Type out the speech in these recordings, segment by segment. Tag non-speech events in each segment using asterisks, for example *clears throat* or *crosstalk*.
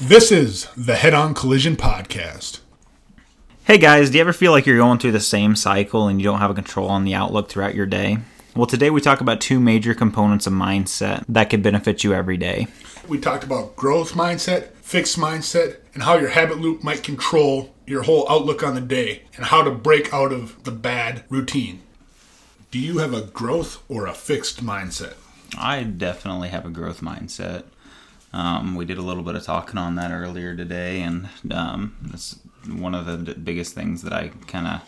This is the Head On Collision Podcast. Hey guys, do you ever feel like you're going through the same cycle and you don't have a control on the outlook throughout your day? Well, today we talk about two major components of mindset that could benefit you every day. We talked about growth mindset, fixed mindset, and how your habit loop might control your whole outlook on the day and how to break out of the bad routine. Do you have a growth or a fixed mindset? I definitely have a growth mindset. Um, we did a little bit of talking on that earlier today, and um, that's one of the d- biggest things that I kind of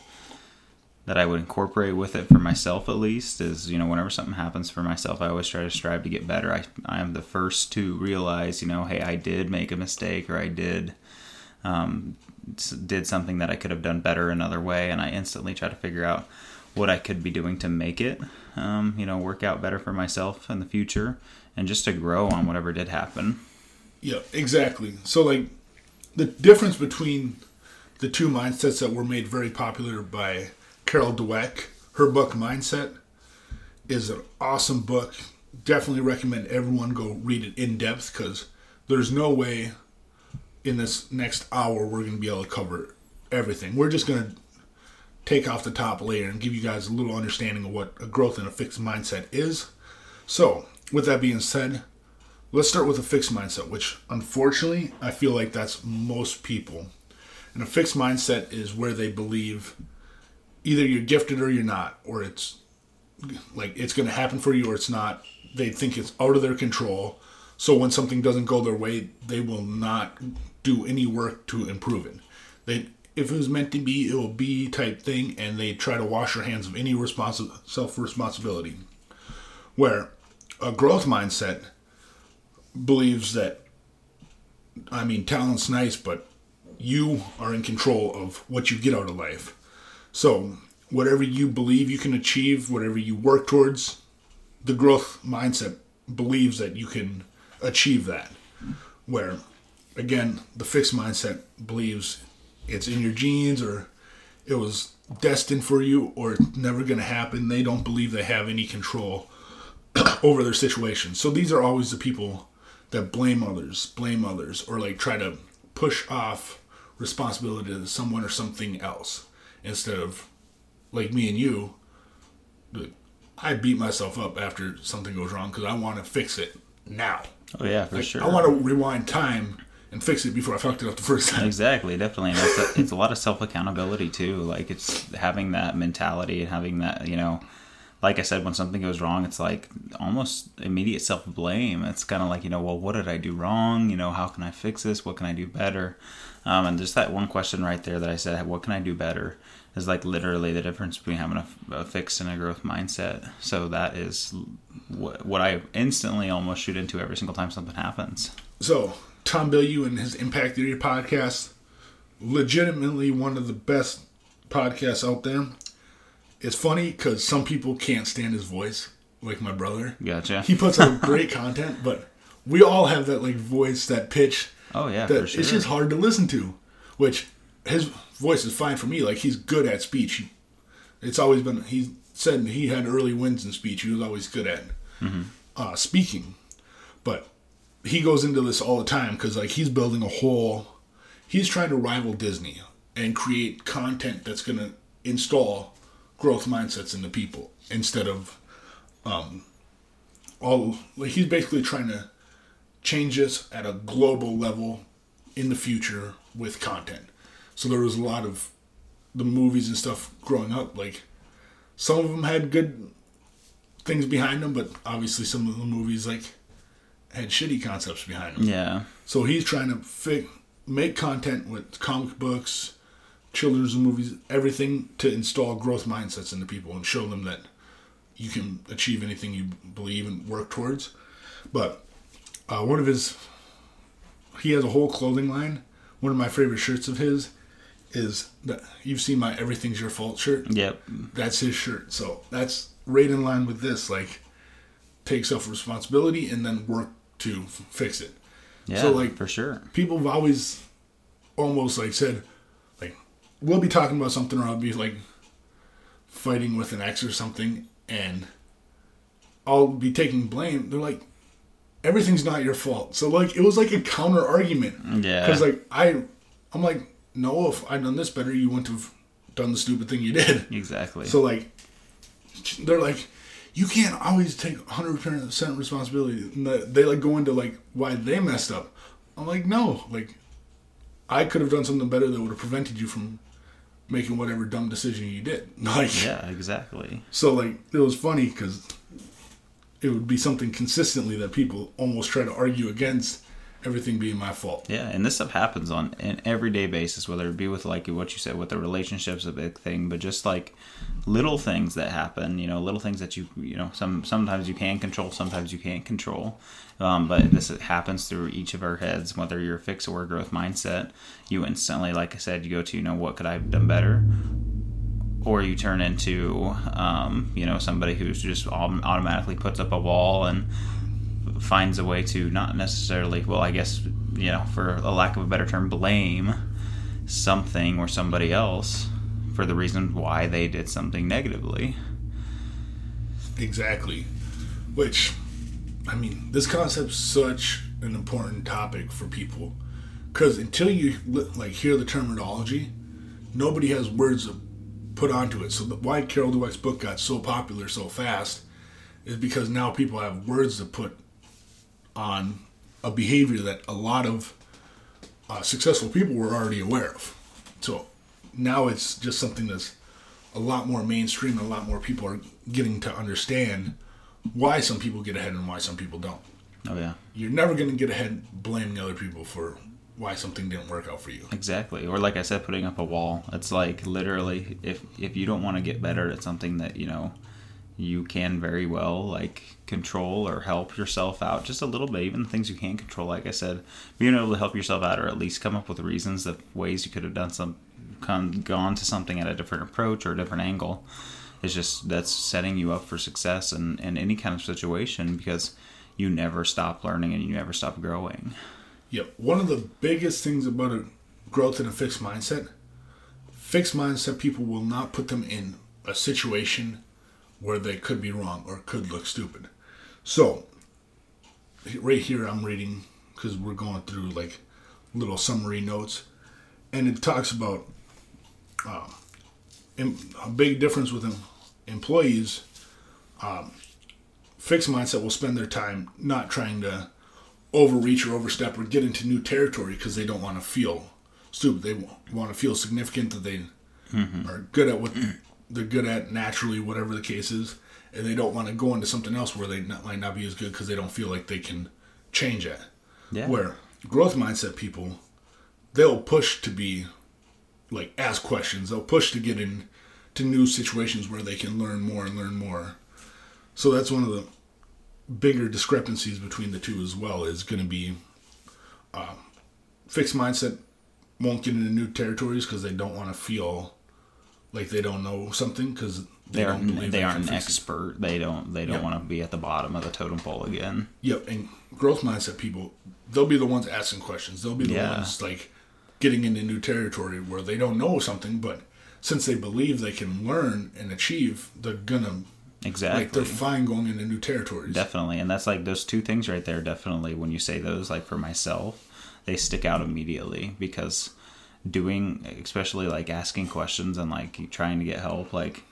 that I would incorporate with it for myself at least is you know whenever something happens for myself, I always try to strive to get better. I I am the first to realize you know hey I did make a mistake or I did um, did something that I could have done better another way, and I instantly try to figure out what I could be doing to make it, um, you know, work out better for myself in the future, and just to grow on whatever did happen. Yeah, exactly. So, like, the difference between the two mindsets that were made very popular by Carol Dweck, her book Mindset, is an awesome book. Definitely recommend everyone go read it in depth because there's no way in this next hour we're going to be able to cover everything. We're just going to take off the top layer and give you guys a little understanding of what a growth and a fixed mindset is. So, with that being said, let's start with a fixed mindset, which unfortunately I feel like that's most people. And a fixed mindset is where they believe either you're gifted or you're not, or it's like it's going to happen for you or it's not. They think it's out of their control. So when something doesn't go their way, they will not do any work to improve it. They if it was meant to be, it will be type thing, and they try to wash their hands of any responsi- self responsibility. Where a growth mindset believes that, I mean, talent's nice, but you are in control of what you get out of life. So, whatever you believe you can achieve, whatever you work towards, the growth mindset believes that you can achieve that. Where, again, the fixed mindset believes it's in your genes or it was destined for you or it's never going to happen. They don't believe they have any control *coughs* over their situation. So these are always the people that blame others, blame others, or like try to push off responsibility to someone or something else instead of like me and you. I beat myself up after something goes wrong because I want to fix it now. Oh yeah, for Like, sure. I want to rewind time and fix it before I fucked it up the first time. Exactly, definitely. And it's a, it's a lot of *laughs* self accountability too. Like it's having that mentality and having that, you know, like I said, when something goes wrong, it's like almost immediate self blame. It's kind of like, you know, well, what did I do wrong? You know, how can I fix this? What can I do better? Um, and just that one question right there that I said, what can I do better? Is like literally the difference between having a, a fixed and a growth mindset. So that is what, what I instantly almost shoot into every single time something happens. So, Tom Bilyeu and his Impact Theory podcast, legitimately one of the best podcasts out there. It's funny because some people can't stand his voice, like my brother. Gotcha. He puts out great content, *laughs* but we all have that like voice, that pitch. Oh yeah, that for sure. it's just hard to listen to. Which his voice is fine for me. Like he's good at speech. It's always been. He said he had early wins in speech. He was always good at Mm-hmm. uh, speaking, but he goes into this all the time because like he's building a whole. He's trying to rival Disney and create content that's going to install growth mindsets in the people instead of um, all. Like he's basically trying to change this at a global level in the future with content. So there was a lot of the movies and stuff growing up. Like some of them had good things behind them, but obviously some of the movies like had shitty concepts behind them. Yeah. So he's trying to fi- make content with comic books, children's movies, everything to install growth mindsets into people and show them that you can achieve anything you believe and work towards. But uh, one of his, he has a whole clothing line. One of my favorite shirts of his is that you've seen my "Everything's Your Fault" shirt. Yep. That's his shirt. So that's right in line with this. Like, take self responsibility and then work to f- fix it. Yeah. So, like, for sure. people have always almost like said we'll be talking about something or I'll be like fighting with an ex or something and I'll be taking blame. They're like everything's not your fault. So like it was like a counter argument. Yeah. Because like I, I'm like, no, if I'd done this better, you wouldn't have done the stupid thing you did. Exactly. So like, they're like, you can't always take 100 percent responsibility. And they- they like go into like why they messed up. I'm like, no, like, I could have done something better that would have prevented you from making whatever dumb decision you did. *laughs* Like, yeah, exactly. so like it was funny because it would be something consistently that people almost try to argue against everything being my fault. Yeah, and this stuff happens on an everyday basis, whether it be with like what you said with the relationships, a big thing, but just like little things that happen. You know, little things that you you know some sometimes you can control, sometimes you can't control. Um, but this happens through each of our heads. Whether you're a fix or growth mindset, you instantly, like I said, you go to you know what could I have done better, or you turn into um, you know somebody who's just au- automatically puts up a wall and finds a way to not necessarily well i guess you know for a lack of a better term blame something or somebody else for the reason why they did something negatively Exactly. Which, I mean, this concept's such an important topic for people because until you like hear the terminology, nobody has words to put onto it. So the, why Carol Dweck's book got so popular so fast is because now people have words to put on a behavior that a lot of uh, successful people were already aware of. So now it's just something that's a lot more mainstream and a lot more people are getting to understand why some people get ahead and why some people don't. oh yeah You're never going to get ahead blaming other people for why something didn't work out for you. exactly or like i said putting up a wall it's like literally if if you don't want to get better at something that you know you can very well like control or help yourself out just a little bit even things you can't control like i said being able to help yourself out or at least come up with reasons of ways you could have done some come, gone to something at a different approach or a different angle. Is just that's setting you up for success in, in any kind of situation because you never stop learning and you never stop growing. Yeah One of the biggest things about a growth in a fixed mindset, fixed mindset people will not put them in a situation where they could be wrong or could look stupid. So, right here I'm reading because we're going through like little summary notes, and it talks about uh, em- a big difference with em- employees. Um, fixed mindset will spend their time not trying to overreach or overstep or get into new territory because they don't want to feel stupid. They want to feel significant that they are good at what *clears throat* they're good at naturally, whatever the case is, and they don't want to go into something else where they not, might not be as good because they don't feel like they can change it. yeah Where growth mindset people, they'll push to be like ask questions. They'll push to get in to new situations where they can learn more and learn more. So that's one of the bigger discrepancies between the two as well. Is going to be uh, fixed mindset won't get into new territories because they don't want to feel like they don't know something because they, they don't aren't they aren't an expert they don't they don't Yeah. want to be at the bottom of the totem pole again Yep, and growth mindset people, they'll be the ones asking questions. They'll be the Yeah. ones like getting into new territory where they don't know something, but since they believe they can learn and achieve, they're gonna exactly like they're fine going into new territories. definitely and that's like those two things right there definitely when you say those like for myself they stick out immediately because doing especially like asking questions and like trying to get help like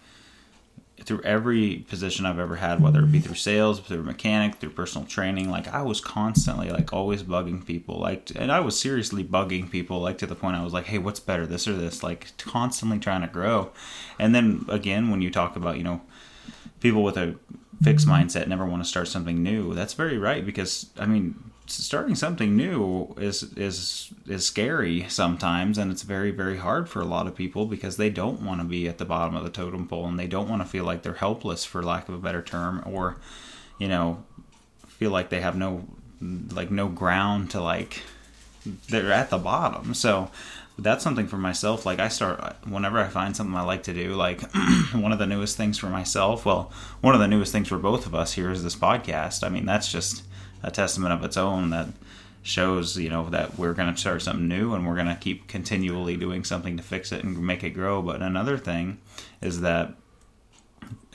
through every position I've ever had, whether it be through sales, through mechanic, through personal training, like I was constantly like always bugging people, like, and I was seriously bugging people, like to the point I was like, hey, what's better, this or this, like constantly trying to grow. And then again, when you talk about, you know, people with a fixed mindset never want to start something new, that's very right because I mean, starting something new is is is scary sometimes and it's very very hard for a lot of people because they don't want to be at the bottom of the totem pole and they don't want to feel like they're helpless for lack of a better term or you know feel like they have no like no ground to like they're at the bottom. So that's something for myself. Like i start whenever i find something i like to do like *clears throat* one of the newest things for myself well one of the newest things for both of us here is this podcast. I mean that's just a testament of its own that shows you know that we're going to start something new and we're going to keep continually doing something to fix it and make it grow but another thing is that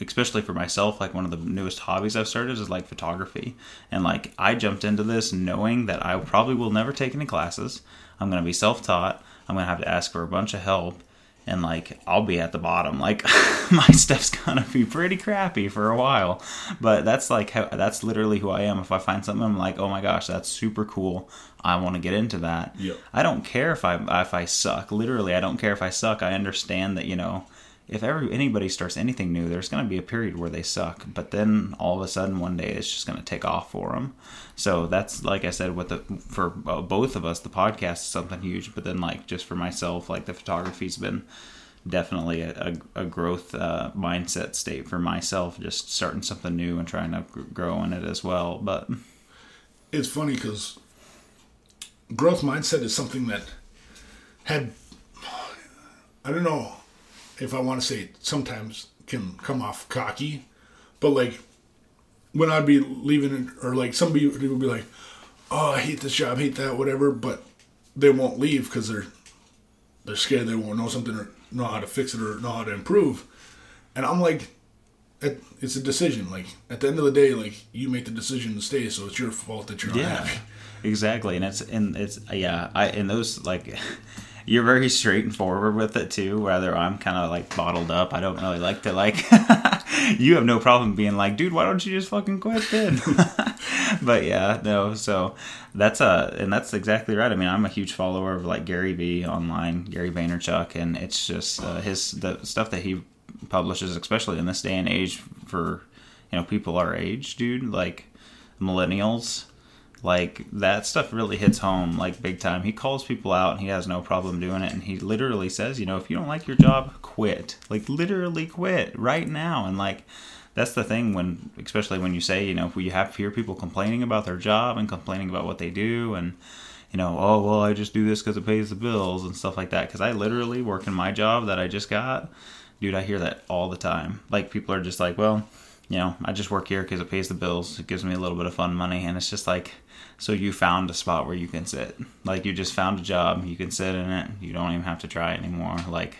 especially for myself, like one of the newest hobbies I've started is like photography. And like I jumped into this knowing that I probably will never take any classes. I'm going to be self taught. I'm going to have to ask for a bunch of help. And like I'll be at the bottom. Like *laughs* my stuff's gonna be pretty crappy for a while, but that's like how that's literally who I am. If I find something, I'm like, oh my gosh, that's super cool. I want to get into that. Yep. I don't care if I if I suck. Literally, I don't care if I suck. I understand that you know if ever anybody starts anything new, there's going to be a period where they suck, but then all of a sudden one day it's just going to take off for them. So that's like I said, with the for uh, both of us, the podcast is something huge. But then like just for myself, like the photography's been definitely a, a, a growth uh, mindset state for myself, just starting something new and trying to grow in it as well. But it's funny because growth mindset is something that had I don't know if I want to say it, sometimes can come off cocky, but like when I'd be leaving it, or like somebody would be like, "Oh, I hate this job, hate that, whatever," but they won't leave because they're they're scared they won't know something or know how to fix it or know how to improve. And I'm like, it's a decision. Like at the end of the day, like you make the decision to stay, so it's your fault that you're not yeah, happy. exactly. And it's and it's yeah. I and those like. *laughs* You're very straight and forward with it too. Whether I'm kind of like bottled up, I don't really like to like. *laughs* you have no problem being like, dude, why don't you just fucking quit then? *laughs* but yeah, no. So that's uh and that's exactly right. I mean, I'm a huge follower of like Gary Vee online, Gary Vaynerchuk, and it's just uh, his the stuff that he publishes, especially in this day and age for you know people our age, dude, like millennials like that stuff really hits home like big time. He calls people out and he has no problem doing it. And he literally says you know if you don't like your job quit. Like literally quit right now. And like that's the thing when especially when you say you know if we have hear people complaining about their job and complaining about what they do and you know oh well i just do this because it pays the bills and stuff like that. Because i literally work in my job that i just got dude i hear that all the time. Like people are just like well you know i just work here because it pays the bills. It gives me a little bit of fun money. And it's just like so you found a spot where you can sit. Like you just found a job. You can sit in it. You don't even have to try anymore. Like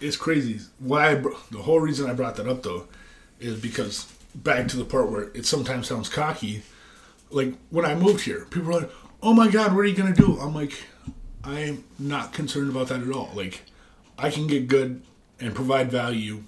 it's crazy. Why I, the whole reason i brought that up though is because back to the part where it sometimes sounds cocky. Like when i moved here people are like oh my god what are you gonna do? I'm like i'm not concerned about that at all. Like i can get good and provide value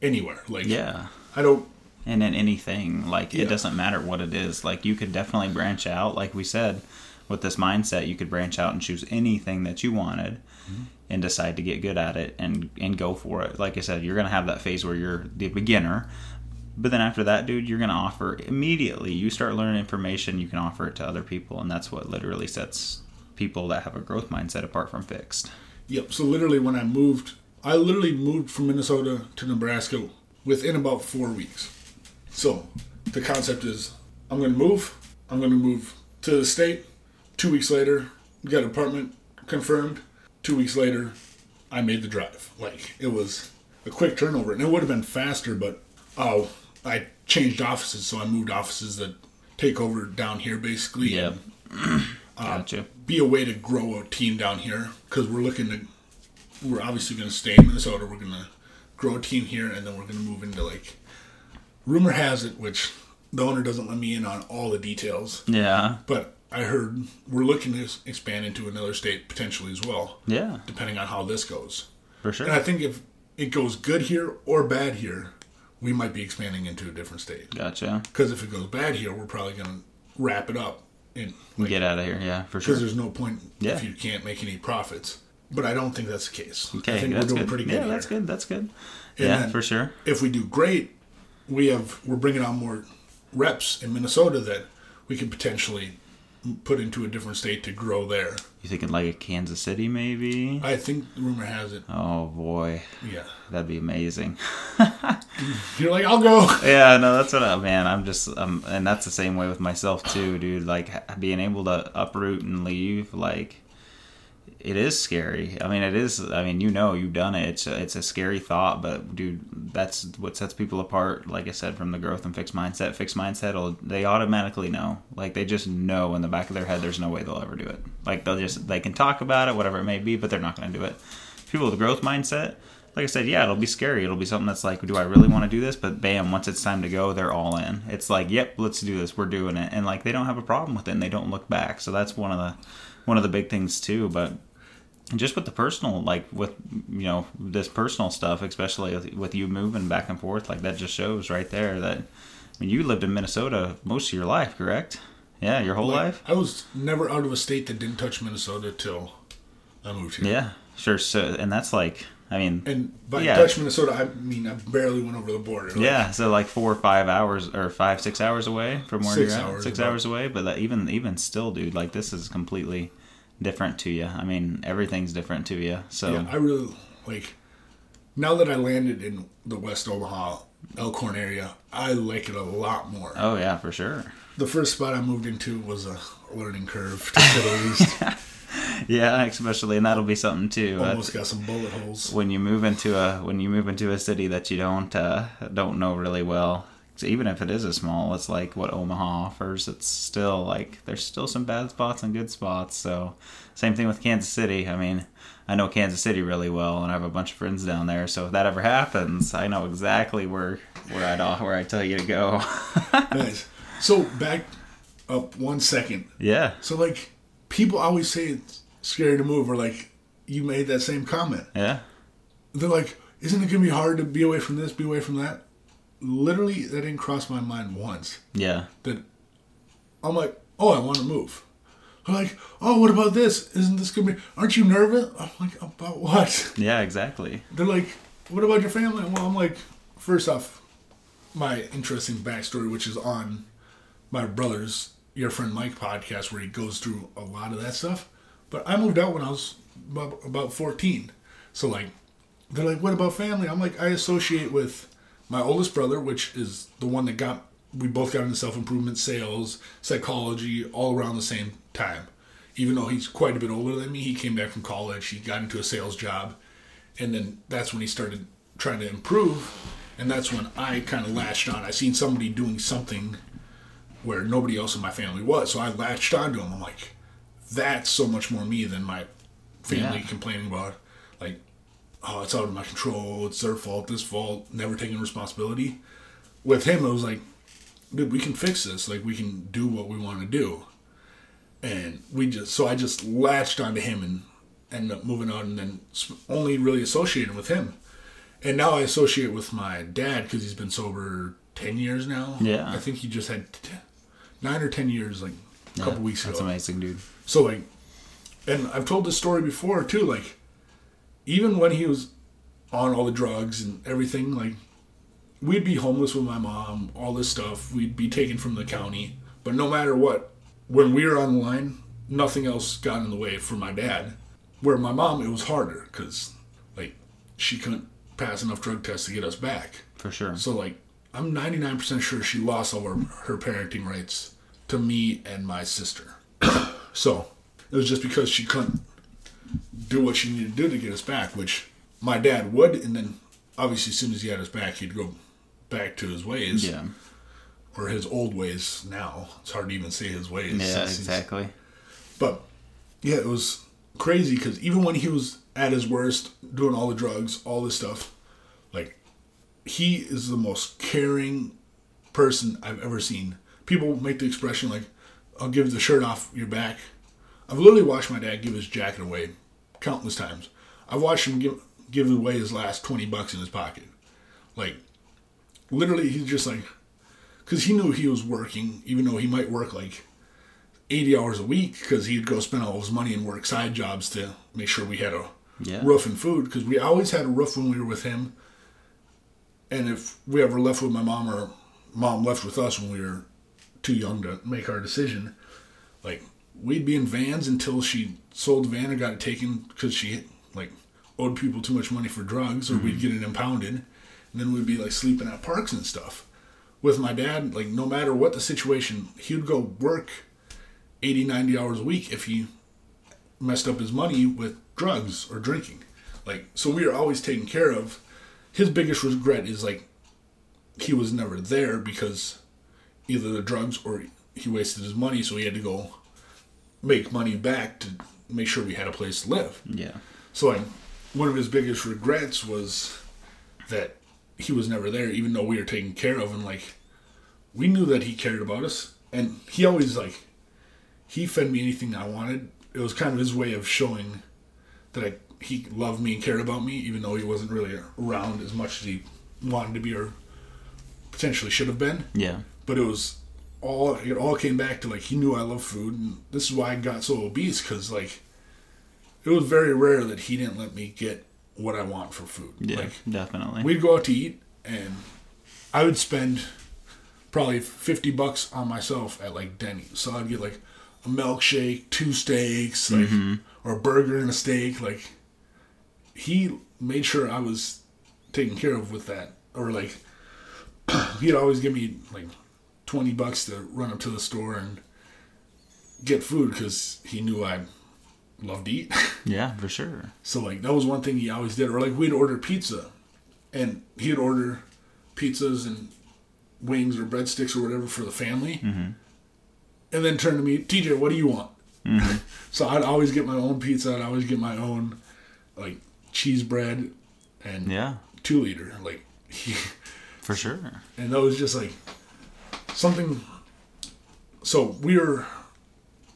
anywhere. Like yeah. I don't and in anything like Yeah. it doesn't matter what it is like you could definitely branch out like we said with this mindset you could branch out and choose anything that you wanted mm-hmm. and decide to get good at it and and go for it like i said you're gonna have that phase where you're the beginner but then after that dude you're gonna offer immediately you start learning information you can offer it to other people and that's what literally sets people that have a growth mindset apart from fixed Yep. So literally, when I moved, I literally moved from Minnesota to Nebraska within about four weeks. So the concept is, I'm going to move. I'm going to move to the state. Two weeks later, got an apartment confirmed. Two weeks later, I made the drive. Like it was a quick turnover, and it would have been faster, but oh, I changed offices, so I moved offices that take over down here, basically. yep *clears throat* uh, gotcha be a way to grow a team down here because we're looking to we're obviously going to stay in minnesota we're going to grow a team here and then we're going to move into like rumor has it which the owner doesn't let me in on all the details yeah but i heard we're looking to expand into another state potentially as well yeah depending on how this goes for sure and i think if it goes good here or bad here we might be expanding into a different state gotcha because if it goes bad here we're probably going to wrap it up and get out of here yeah for sure because there's no point Yeah. if you can't make any profits. But I don't think that's the case. I Okay, think that's we're doing good. pretty good yeah, here. that's good. That's good. And yeah, for sure. If we do great, we have we're bringing on more reps in Minnesota that we could potentially put into a different state to grow there. You thinking like a Kansas City, maybe? I think the rumor has it. Oh boy, Yeah, that'd be amazing. *laughs* you're like I'll go. *laughs* yeah, no, that's what I man. I'm just, um, and that's the same way with myself too, dude. Like being able to uproot and leave, like it is scary. I mean, it is. I mean, you know, you've done it. It's a, it's a scary thought, but dude, that's what sets people apart. Like I said, from the growth and fixed mindset. Fixed mindset, they automatically know. Like they just know in the back of their head, there's no way they'll ever do it. Like they'll just they can talk about it, whatever it may be, but they're not going to do it. People with growth mindset, like I said, yeah, it'll be scary. It'll be something that's like, do I really want to do this? But bam, once it's time to go, they're all in. It's like, yep, let's do this. We're doing it, and like they don't have a problem with it. and They don't look back. So that's one of the one of the big things too. But just with the personal, like with you know this personal stuff, especially with you moving back and forth, like that just shows right there that. I mean, you lived in Minnesota most of your life, correct? Yeah, your whole Like, life. I was never out of a state that didn't touch Minnesota till I moved here. Yeah, sure. So, and that's like, I mean, And by Yeah. touch Minnesota, I mean I barely went over the border. Like, Yeah, so like four or five hours or five, six hours away from where you're at. hours six about. hours away, but that even even still, dude, like this is completely different to you. I mean, everything's different to you. So Yeah, I really like. Now that I landed in the West Omaha Elkhorn area, I like it a lot more. oh yeah, for sure. The first spot I moved into was a learning curve, to say the least. *laughs* Yeah, especially, and that'll be something too. uh, Almost got some bullet holes. when you move into a when you move into a city that you don't uh, don't know really well. So even if it is a small, it's like what Omaha offers. It's still like there's still some bad spots and good spots. So same thing with Kansas City. I mean, I know Kansas City really well, and I have a bunch of friends down there. So if that ever happens, I know exactly where where I uh, where I tell you to go. *laughs* Nice. So back up one second. yeah, So like, people always say it's scary to move, or like you made that same comment. yeah, They're like, "Isn't it gonna be hard to be away from this, be away from that?" Literally, that didn't cross my mind once. yeah, that I'm like, oh, I want to move. I'm like, oh, what about this? Isn't this gonna be? Aren't you nervous? I'm like, about what? yeah, exactly. They're like, what about your family? Well, I'm like, first off, my interesting backstory, which is on my brother's Your Friend Mike podcast, where he goes through a lot of that stuff. But I moved out when I was about, about 14. So, like, they're like, what about family? I'm like, I associate with my oldest brother, which is the one that got, we both got into self improvement, sales, psychology, all around the same time. Even though he's quite a bit older than me, he came back from college, he got into a sales job, and then that's when he started trying to improve and that's when i kind of latched on i seen somebody doing something where nobody else in my family was so i latched onto him i'm like that's so much more me than my family Yeah. complaining about like oh it's out of my control it's their fault this fault never taking responsibility with him it was like dude we can fix this like we can do what we want to do and we just so i just latched onto him and ended up moving on and then only really associated with him and now i associate with my dad because he's been sober 10 years now Yeah. i think he just had t- nine or 10 years like a couple weeks That's ago That's amazing, dude. so like, and I've told this story before too. Like, even when he was on all the drugs and everything, like, we'd be homeless with my mom, all this stuff. We'd be taken from the county. But no matter what, when we were on the line, nothing else got in the way for my dad. Where my mom, it was harder because, like, she couldn't pass enough drug tests to get us back. For sure. So like, I'm 99% sure she lost all her, her parenting rights to me and my sister. *coughs* so it was just because she couldn't do what she needed to do to get us back, which my dad would, and then obviously as soon as he had us back, he'd go back to his ways Yeah. or his old ways. Now it's hard to even say his ways. Yeah, exactly. but yeah, it was crazy because even when he was at his worst, doing all the drugs, all this stuff, like he is the most caring person I've ever seen. People make the expression like, "I'll give the shirt off your back." I've literally watched my dad give his jacket away countless times. I've watched him give give away his last twenty bucks in his pocket. Like, literally, he's just like, because he knew he was working, even though he might work like 80 hours a week because he'd go spend all his money and work side jobs to make sure we had a Yeah. roof and food because we always had a roof when we were with him. And if we ever left with my mom or mom left with us when we were too young to make our decision, like we'd be in vans until she sold the van and got it taken because she like owed people too much money for drugs or we'd mm-hmm. get it impounded. And then we'd be like sleeping at parks and stuff. With my dad like no matter what the situation he would go work 80 90 hours a week if he messed up his money with drugs or drinking. Like so we were always taken care of. His biggest regret is like he was never there because either the drugs or he wasted his money so he had to go make money back to make sure we had a place to live Yeah. so like one of his biggest regrets was that he was never there, even though we were taken care of, and like we knew that he cared about us, and he always like he fed me anything I wanted. It was kind of his way of showing that I he loved me and cared about me, even though he wasn't really around as much as he wanted to be or potentially should have been. Yeah. But it was all it all came back to like he knew I love food, and this is why I got so obese because like it was very rare that he didn't let me get what I want for food. Yeah. Like definitely. we'd go out to eat, and I would spend probably fifty bucks on myself at like Denny's. So I'd get like a milkshake, two steaks, like mm-hmm. or a burger and a steak. Like he made sure I was taken care of with that, or like *clears throat* he'd always give me like twenty bucks to run up to the store and get food because he knew I loved to eat. *laughs* yeah, for sure. So like that was one thing he always did. Or like we'd order pizza, and he'd order pizzas and wings or breadsticks or whatever for the family, Mm-hmm. and then turn to me, TJ, what do you want? *laughs* so I'd always get my own pizza. I'd always get my own like cheese bread and Yeah, two liter. Like he, *laughs* for sure. and that was just like something. So we were,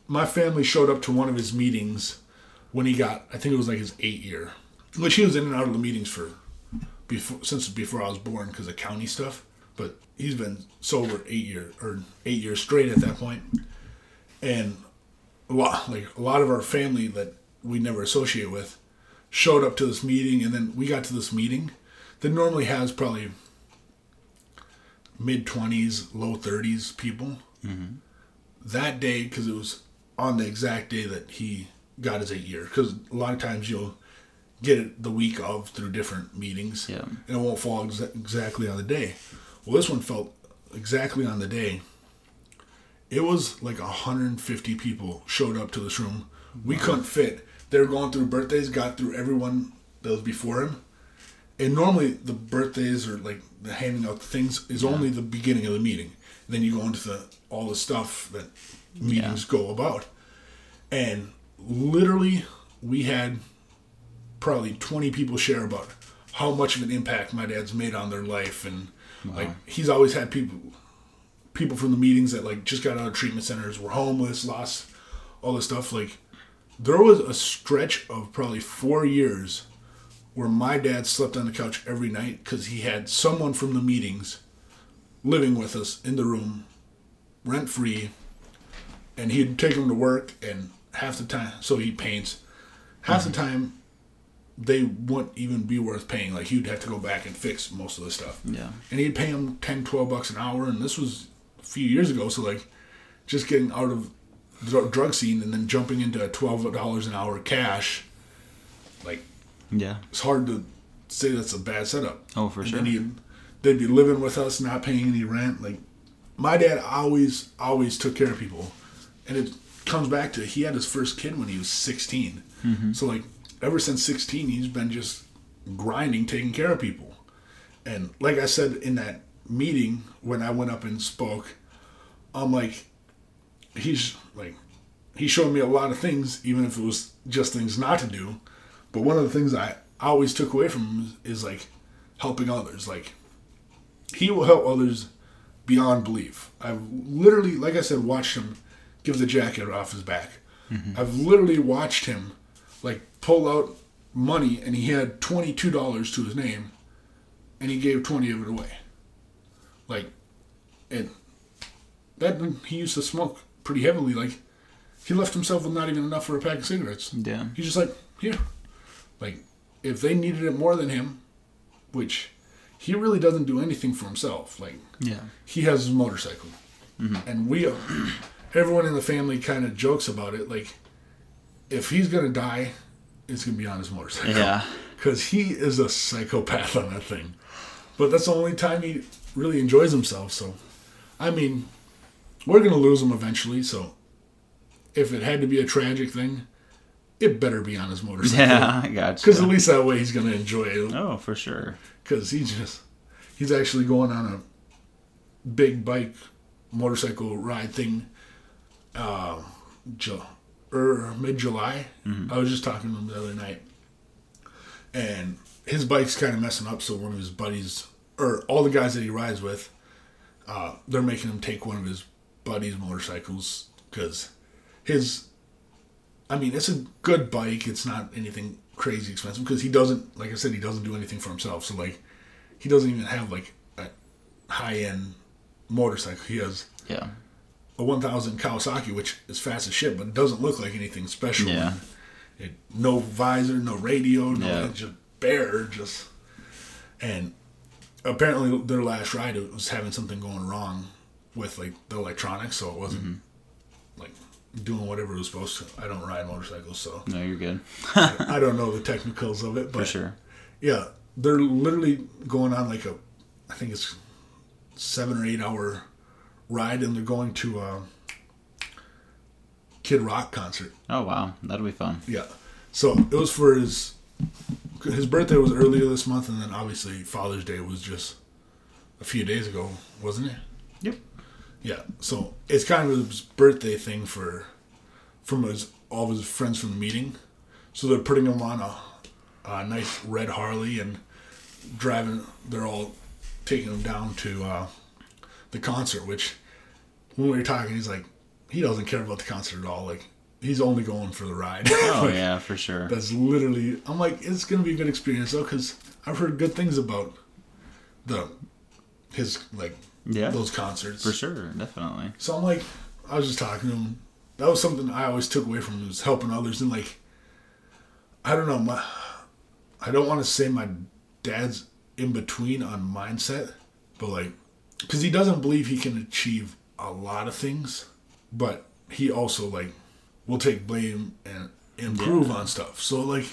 my family showed up to one of his meetings when he got, I think it was like his eight year, which he was in and out of the meetings for before since before I was born because of county stuff. But he's been sober eight years or eight years straight at that point, and a lot like a lot of our family that we never associate with showed up to this meeting, and then we got to this meeting that normally has probably mid 20s, low 30s people. Mm-hmm. That day, because it was on the exact day that he got his eight year, because a lot of times you'll get it the week of through different meetings, Yeah. and it won't fall exa- exactly on the day. Well, this one felt exactly on the day. It was like 150 people showed up to this room. We couldn't fit. They were going through birthdays, got through everyone that was before him. And normally the birthdays or like the handing out things is only the beginning of the meeting. then you go into the all the stuff that meetings go about. And literally we had probably 20 people share about how much of an impact my dad's made on their life. And like he's always had people people from the meetings that like just got out of treatment centers were homeless lost all this stuff. Like there was a stretch of probably four years where my dad slept on the couch every night because he had someone from the meetings living with us in the room rent free and he'd take him to work and half the time so he paints. Half the mm-hmm. time they wouldn't even be worth paying. Like he'd have to go back and fix most of the stuff. Yeah. and he'd pay him 10 12 bucks an hour and this was a few years ago so like just getting out of the drug scene and then jumping into $12 an hour cash like Yeah. it's hard to say that's a bad setup Oh, for and sure. then he'd, they'd be living with us not paying any rent like my dad always always took care of people and it comes back to he had his first kid when he was 16 Mm-hmm. so like ever since 16 he's been just grinding taking care of people and like i said in that meeting when i went up and spoke i'm like he's like he showed me a lot of things even if it was just things not to do but one of the things i always took away from him is like helping others. Like he will help others beyond belief. I've literally like i said watched him give the jacket off his back. Mm-hmm. I've literally watched him like pull out money and he had $22 to his name and he gave 20 of it away. Like and that he used to smoke pretty heavily. Like he left himself with not even enough for a pack of cigarettes. Yeah. He's just like, here. Like, if they needed it more than him, which he really doesn't do anything for himself. Like, Yeah. he has his motorcycle. Mm-hmm. And we, everyone in the family kind of jokes about it. Like, if he's going to die, it's going to be on his motorcycle. Yeah. *laughs* Because he is a psychopath on that thing. But that's the only time he really enjoys himself. So, I mean, we're going to lose him eventually. So, if it had to be a tragic thing, it better be on his motorcycle. Yeah. I got you. Because at least that way he's going to enjoy it. Oh, for sure. Because he just, he's actually going on a big bike motorcycle ride thing uh, Ju- er, mid July. I was just talking to him the other night. and his bike's kind of messing up. So one of his buddies, or all the guys that he rides with, uh, they're making him take one of his buddies' motorcycles because his. I mean, it's a good bike. It's not anything crazy expensive because he doesn't, like I said, he doesn't do anything for himself. So like, he doesn't even have like a high end motorcycle. He has Yeah. a 1000 Kawasaki, which is fast as shit, but it doesn't look like anything special. Yeah. It, no visor, no radio, no Yeah. just bare, just and apparently their last ride it was having something going wrong with like the electronics, so it wasn't Mm-hmm. like doing whatever it was supposed to. I don't ride motorcycles, so No, you're good. *laughs* I don't know the technicals of it, but For sure. yeah, they're literally going on like a, I think it's seven or eight hour ride, and they're going to a Kid Rock concert. Oh wow, that'll be fun. Yeah, so it was for his his birthday was earlier this month, and then obviously Father's Day was just a few days ago, wasn't it? Yep. Yeah, so it's kind of his birthday thing for from his all of his friends from the meeting. So they're putting him on a, a nice red Harley and driving. They're all taking him down to uh, the concert. Which when we were talking, he's like, he doesn't care about the concert at all. Like he's only going for the ride. Oh *laughs* Like, yeah, for sure. That's literally. I'm like, it's gonna be a good experience though, because I've heard good things about the his like Yeah. those concerts For sure, definitely. so I'm like, I was just talking to him. That was something I always took away from him was helping others and like, I don't know, my, I don't want to say my dad's in between on mindset, but like, because he doesn't believe he can achieve a lot of things, but he also like will take blame and improve on stuff. So like,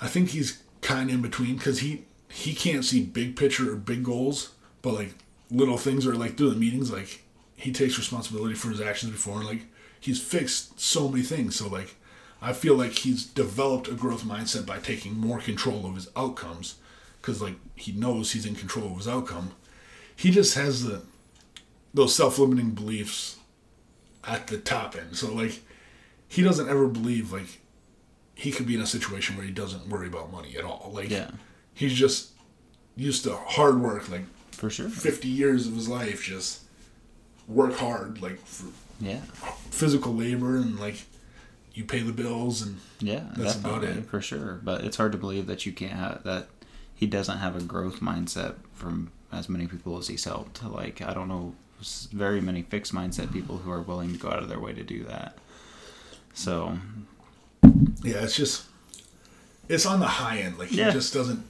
I think he's kind of in between because he he can't see big picture or big goals, but like little things or like through the meetings, like he takes responsibility for his actions before, and like he's fixed so many things. So like, I feel like he's developed a growth mindset by taking more control of his outcomes, because like he knows he's in control of his outcome. He just has the those self-limiting beliefs at the top end. So like, he doesn't ever believe like he could be in a situation where he doesn't worry about money at all. Like Yeah. he's just used to hard work, like For sure. 50 years of his life, just work hard, like for Yeah. physical labor and like you pay the bills and Yeah, That's about it. for sure. But it's hard to believe that you can't have that. He doesn't have a growth mindset from as many people as he's helped. Like I don't know, very many fixed mindset people who are willing to go out of their way to do that. So yeah, it's just it's on the high end. Like he Yeah. just doesn't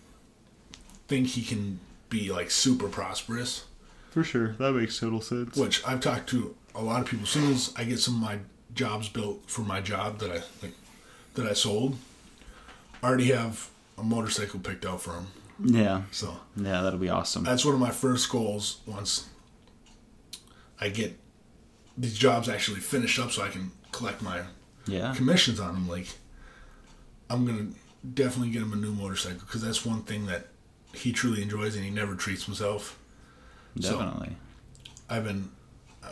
think he can be like super prosperous. for sure, that makes total sense. Which I've talked to a lot of people. As soon as I get some of my jobs built for my job that I like, that I sold, I already have a motorcycle picked out for him. Yeah, So yeah, that'll be awesome. that's one of my first goals once I get these jobs actually finished up so I can collect my Yeah, commissions on them. Like, I'm going to definitely get him a new motorcycle because that's one thing that he truly enjoys and he never treats himself. so- definitely. I've been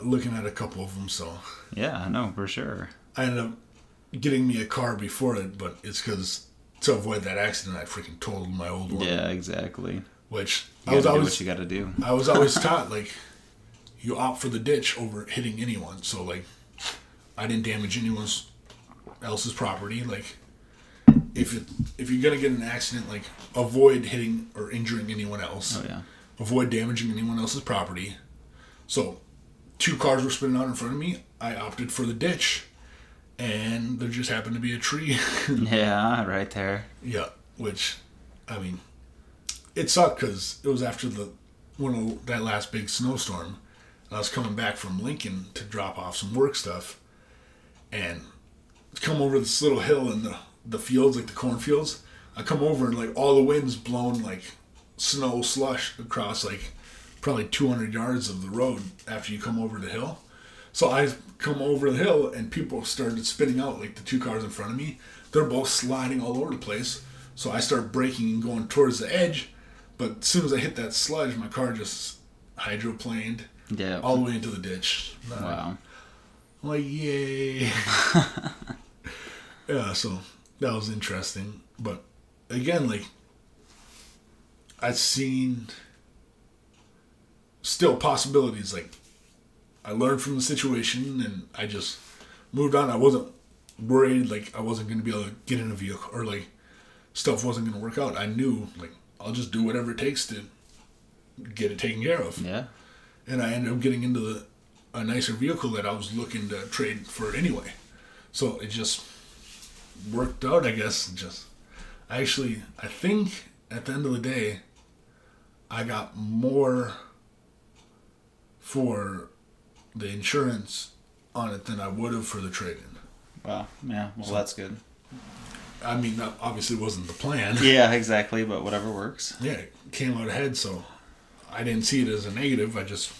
looking at a couple of them, so Yeah, no, for sure. I ended up getting me a car before it, but it's because to avoid that accident, I freaking totaled my old one. Yeah, exactly. Which You I was always what you got to do. I was always *laughs* taught like you opt for the ditch over hitting anyone. So like I didn't damage anyone else's property. Like if it, if you're gonna get an accident, like avoid hitting or injuring anyone else. Oh yeah, Avoid damaging anyone else's property. So two cars were spinning out in front of me. I opted for the ditch, and there just happened to be a tree. *laughs* yeah, right there. Yeah, which, I mean, it sucked because it was after the one of that last big snowstorm. I was coming back from Lincoln to drop off some work stuff, and come over this little hill and the the fields, like the cornfields. I come over and like all the winds blown like snow slush across like probably 200 yards of the road after you come over the hill. So I come over the hill and people started spinning out like the two cars in front of me. They're both sliding all over the place. So I start braking and going towards the edge. But as soon as I hit that sludge, my car just hydroplaned Yeah. all the way into the ditch. wow. I'm like, yay. *laughs* yeah, so that was interesting. But again, like I've seen still possibilities. Like I learned from the situation, and I just moved on. I wasn't worried like I wasn't going to be able to get in a vehicle or like stuff wasn't going to work out. I knew like I'll just do whatever it takes to get it taken care of. Yeah. And I ended up getting into the a nicer vehicle that I was looking to trade for anyway. So it just worked out, I guess. Just actually I think at the end of the day I got more for the insurance on it than I would have for the trade-in. Wow. Yeah. Well, so, that's good. I mean, that obviously wasn't the plan. *laughs* Yeah, exactly. But whatever works. Yeah, it came out ahead, so I didn't see it as a negative. I just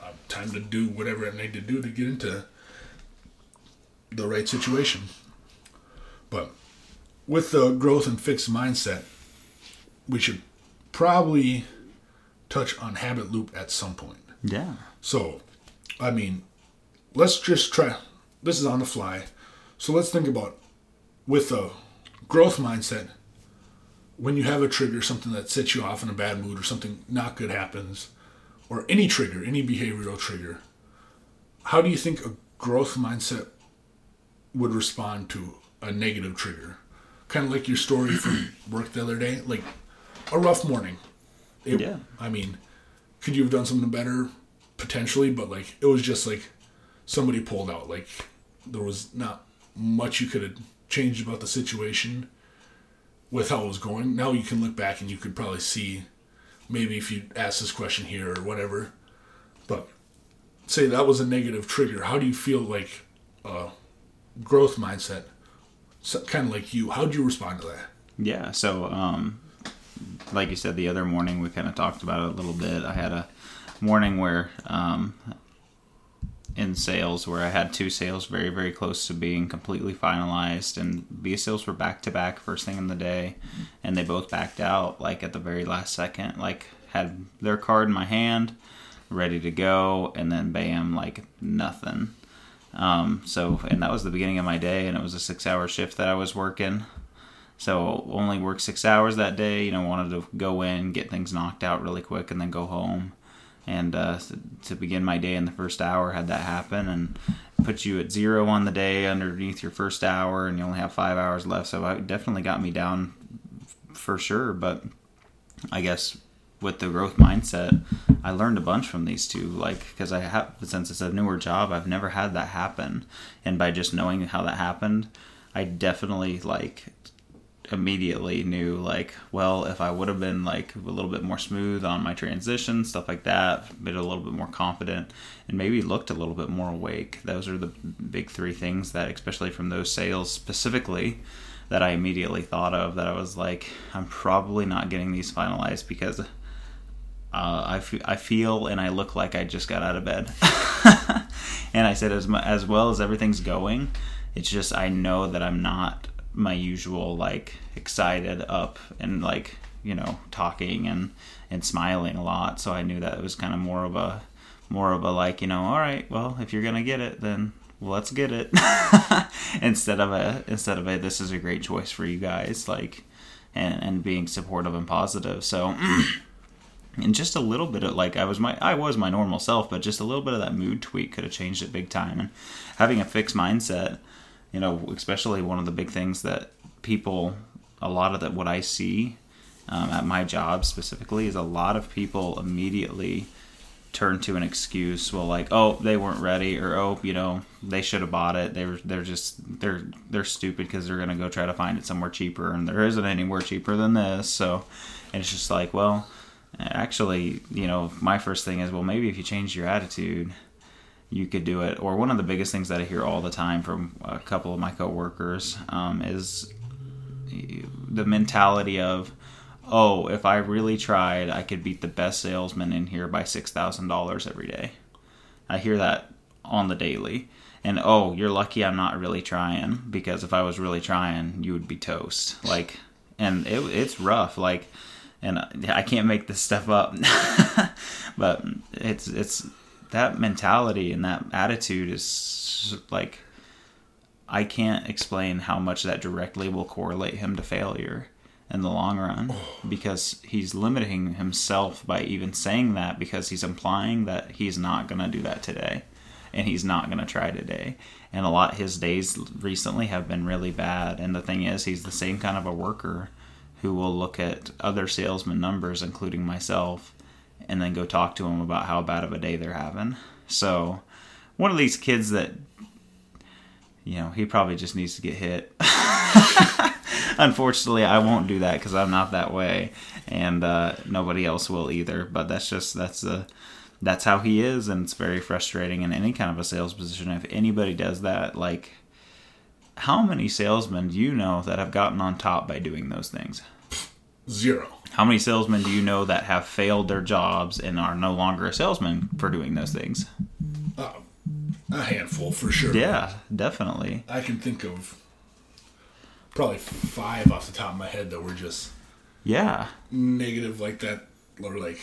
uh, time to do whatever I need to do to get into the right situation. But with the growth and fixed mindset, we should probably touch on habit loop at some point. Yeah. So, I mean, let's just try. This is on the fly. So let's think about with a growth mindset. When you have a trigger, something that sets you off in a bad mood, or something not good happens, or any trigger, any behavioral trigger, how do you think a growth mindset would respond to a negative trigger? Kind of like your story from *clears throat* work the other day, like a rough morning. It, yeah. I mean, could you have done something better? Potentially, but like it was just like somebody pulled out. Like there was not much you could have changed about the situation with how it was going. Now you can look back and you could probably see maybe if you ask this question here or whatever. But say that was a negative trigger. How do you feel like a growth mindset, so, kind of like you? How do you respond to that? Yeah. So, um, like you said, the other morning we kind of talked about it a little bit. I had a morning where um, in sales where I had two sales very, very close to being completely finalized. And these sales were back to back first thing in the day. And they both backed out like at the very last second. Like, had their card in my hand, ready to go. And then bam, like nothing. Um, so, and that was the beginning of my day. And it was a six hour shift that I was working. So, only worked six hours that day. You know, wanted to go in, get things knocked out really quick, and then go home and uh, to begin my day in the first hour had that happen and put you at zero on the day underneath your first hour and you only have five hours left so it definitely got me down for sure but i guess with the growth mindset i learned a bunch from these two like because i have since it's a newer job i've never had that happen. And by just knowing how that happened i definitely like immediately knew like well if i would have been like a little bit more smooth on my transition stuff like that been a little bit more confident and maybe looked a little bit more awake those are the big three things that especially from those sales specifically that i immediately thought of that i was like i'm probably not getting these finalized because uh, I, f- I feel and I look like I just got out of bed. *laughs* and I said, as, as well as everything's going, it's just I know that I'm not my usual like excited up and like you know talking and and smiling a lot. So i knew that it was kind of more of a more of a like you know all right well if you're gonna get it then let's get it. *laughs* Instead of a instead of a this is a great choice for you guys like and and being supportive and positive. So *clears throat* and just a little bit of like I was my I was my normal self, but just a little bit of that mood tweak could have changed it big time. And having a fixed mindset you know, especially one of the big things that people, a lot of that, what I see um, at my job specifically is a lot of people immediately turn to an excuse. Well, like, oh, they weren't ready, or oh, you know, they should have bought it. They were, they're just, they're, they're stupid because they're gonna go try to find it somewhere cheaper, and there isn't anywhere cheaper than this. So, and it's just like, well, actually, you know, my first thing is, well, maybe if you change your attitude you could do it. Or one of the biggest things that I hear all the time from a couple of my coworkers um, is the mentality of, oh, if I really tried, I could beat the best salesman in here by six thousand dollars every day. I hear that on the daily. And oh, you're lucky I'm not really trying because if I was really trying, you would be toast. Like, and it, it's rough. Like, and uh, I can't make this stuff up, *laughs* but it's it's that mentality and that attitude is like I can't explain how much that directly will correlate him to failure. in the long run oh. because he's limiting himself by even saying that because he's implying that he's not going to do that today and he's not going to try today. And a lot his days recently have been really bad. And the thing is he's the same kind of a worker who will look at other salesman numbers including myself and then go talk to them about how bad of a day they're having so one of these kids that you know he probably just needs to get hit *laughs* unfortunately, I won't do that because I'm not that way, and uh, nobody else will either. But that's just that's the that's how he is, and it's very frustrating in any kind of a sales position. If anybody does that, like, how many salesmen do you know that have gotten on top by doing those things? Zero. How many salesmen do you know that have failed their jobs and are no longer a salesman for doing those things? Uh, a handful for sure. Yeah, definitely. I can think of probably five off the top of my head that were just yeah negative like that or like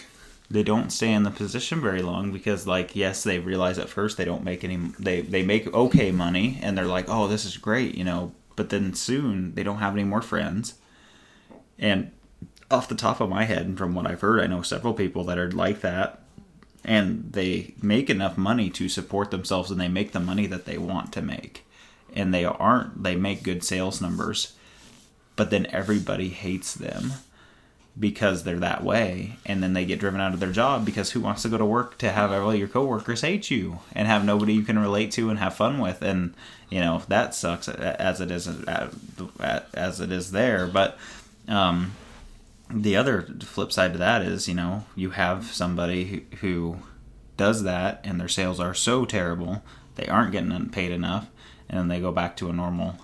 they don't stay in the position very long because like yes they realize at first they don't make any they they make okay money and they're like oh this is great you know but then soon they don't have any more friends. And off the top of my head and from what i've heard i know several people that are like that and they make enough money to support themselves and they make the money that they want to make. And they aren't they make good sales numbers but then everybody hates them because they're that way and then they get driven out of their job because who wants to go to work to have all your coworkers hate you and have nobody you can relate to and have fun with? And you know that sucks as it is as it is there. But um, the other flip side to that is you know you have somebody who does that and their sales are so terrible they aren't getting paid enough and then they go back to a normal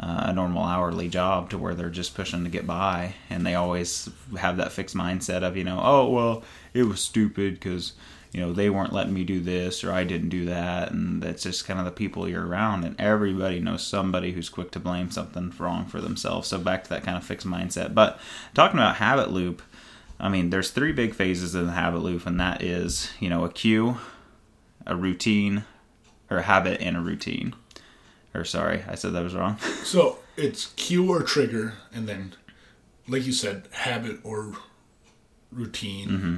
uh, a normal hourly job to where they're just pushing to get by. And they always have that fixed mindset of you know oh well it was stupid because you know they weren't letting me do this or i didn't do that. And that's just kind of the people you're around. And everybody knows somebody who's quick to blame something wrong for themselves. So back to that kind of fixed mindset. But talking about habit loop i mean there's three big phases in the habit loop and that is you know a cue a routine or a habit and a routine or sorry, I said that was wrong. *laughs* so it's cue or trigger, and then, like you said, habit or routine, mm-hmm.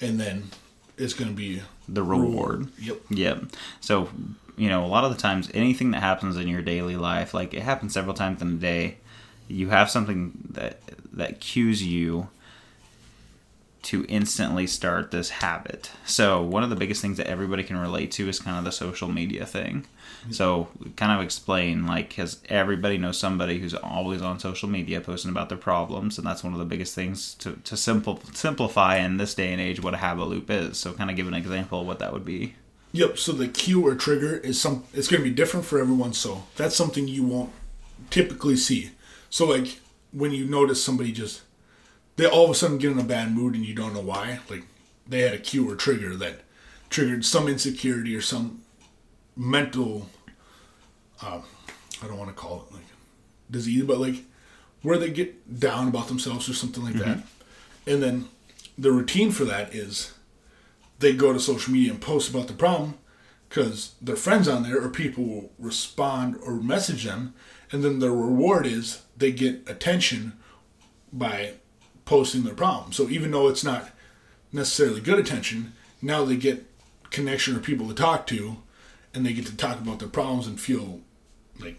and then it's going to be the reward. reward. Yep. Yep. So you know, a lot of the times, anything that happens in your daily life, like it happens several times in a day, you have something that that cues you to instantly start this habit. So, one of the biggest things that everybody can relate to is kind of the social media thing. So, kind of explain like, because everybody knows somebody who's always on social media posting about their problems, and that's one of the biggest things to, to simple, simplify in this day and age what a habit loop is. So, kind of give an example of what that would be. Yep. So, the cue or trigger is some, it's going to be different for everyone. So, that's something you won't typically see. So, like, when you notice somebody just they all of a sudden get in a bad mood and you don't know why. Like they had a cue or trigger that triggered some insecurity or some mental. Uh, I don't want to call it like disease, but like where they get down about themselves or something like mm-hmm. that. And then the routine for that is they go to social media and post about the problem because their friends on there or people will respond or message them, and then their reward is they get attention by posting their problem. So even though it's not necessarily good attention, now they get connection or people to talk to, and they get to talk about their problems and feel like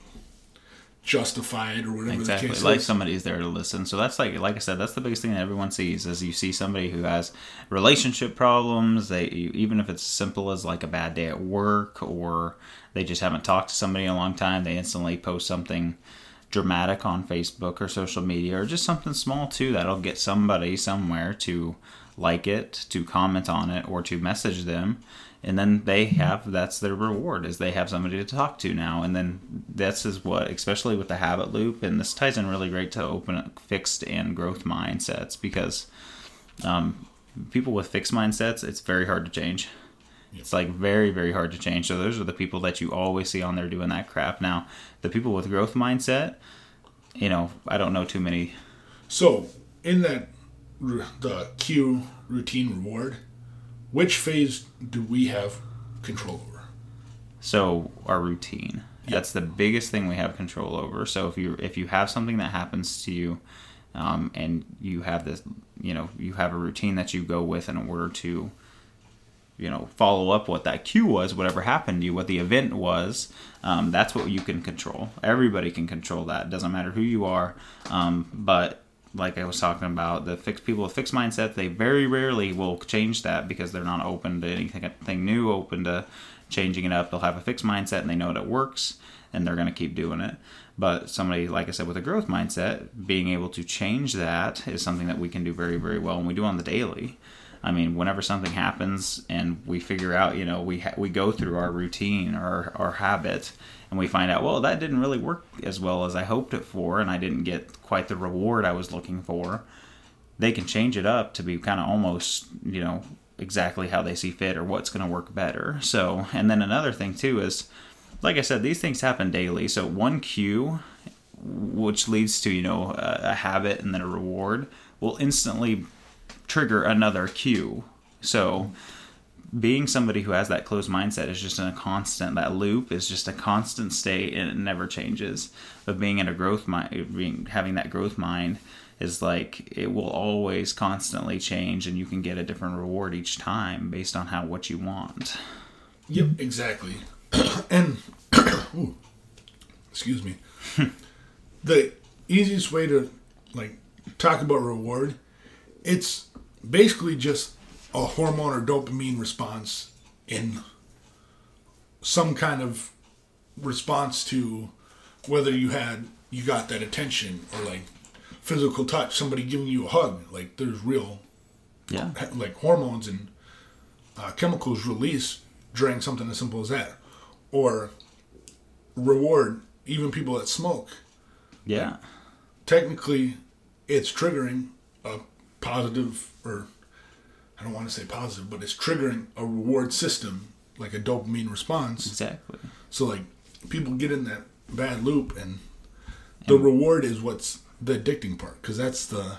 justified or whatever exactly like is. somebody's there to listen so that's like like i said that's the biggest thing that everyone sees is you see somebody who has relationship problems they even if it's simple as like a bad day at work or they just haven't talked to somebody in a long time they instantly post something dramatic on Facebook or social media, or just something small too that'll get somebody somewhere to like it, to comment on it, or to message them. And then they have that's their reward is they have somebody to talk to now. And then this is what, especially with the habit loop, and this ties in really great to open fixed and growth mindsets because um, people with fixed mindsets, it's very hard to change. It's like very, very hard to change. So those are the people that you always see on there doing that crap. Now, the people with growth mindset, you know, I don't know too many. So in that the cue routine reward, which phase do we have control over? So our routine. Yep. That's the biggest thing we have control over. So if you if you have something that happens to you um, and you have this, you know, you have a routine that you go with in order to, you know, follow up what that cue was, whatever happened to you, what the event was. Um, that's what you can control. Everybody can control that. It doesn't matter who you are. Um, but like I was talking about, the fixed people with fixed mindset, they very rarely will change that because they're not open to anything new, open to changing it up. They'll have a fixed mindset and they know that it works and they're going to keep doing it. But somebody, like I said, with a growth mindset, being able to change that is something that we can do very, very well, and we do on the daily. I mean, whenever something happens and we figure out, you know, we ha- we go through our routine or our habit, and we find out, well, that didn't really work as well as I hoped it for, and I didn't get quite the reward I was looking for. They can change it up to be kind of almost, you know, exactly how they see fit or what's going to work better. So, and then another thing too is like I said, these things happen daily. So one cue, which leads to you know a, a habit and then a reward, will instantly trigger another cue. So being somebody who has that closed mindset is just in a constant that loop is just a constant state and it never changes. But being in a growth mind being having that growth mind is like it will always constantly change and you can get a different reward each time based on how what you want. Yep exactly. *clears throat* And *clears throat* ooh, excuse me, *laughs* the easiest way to like talk about reward, it's basically just a hormone or dopamine response in some kind of response to whether you had you got that attention or like physical touch, somebody giving you a hug. Like there's real, yeah, like hormones and uh, chemicals released during something as simple as that or reward even people that smoke. Yeah. Technically, it's triggering positive, or I don't want to say positive, but it's triggering a reward system, like a dopamine response. Exactly. So, like, people get in that bad loop, and the and, reward is what's the addicting part, because that's the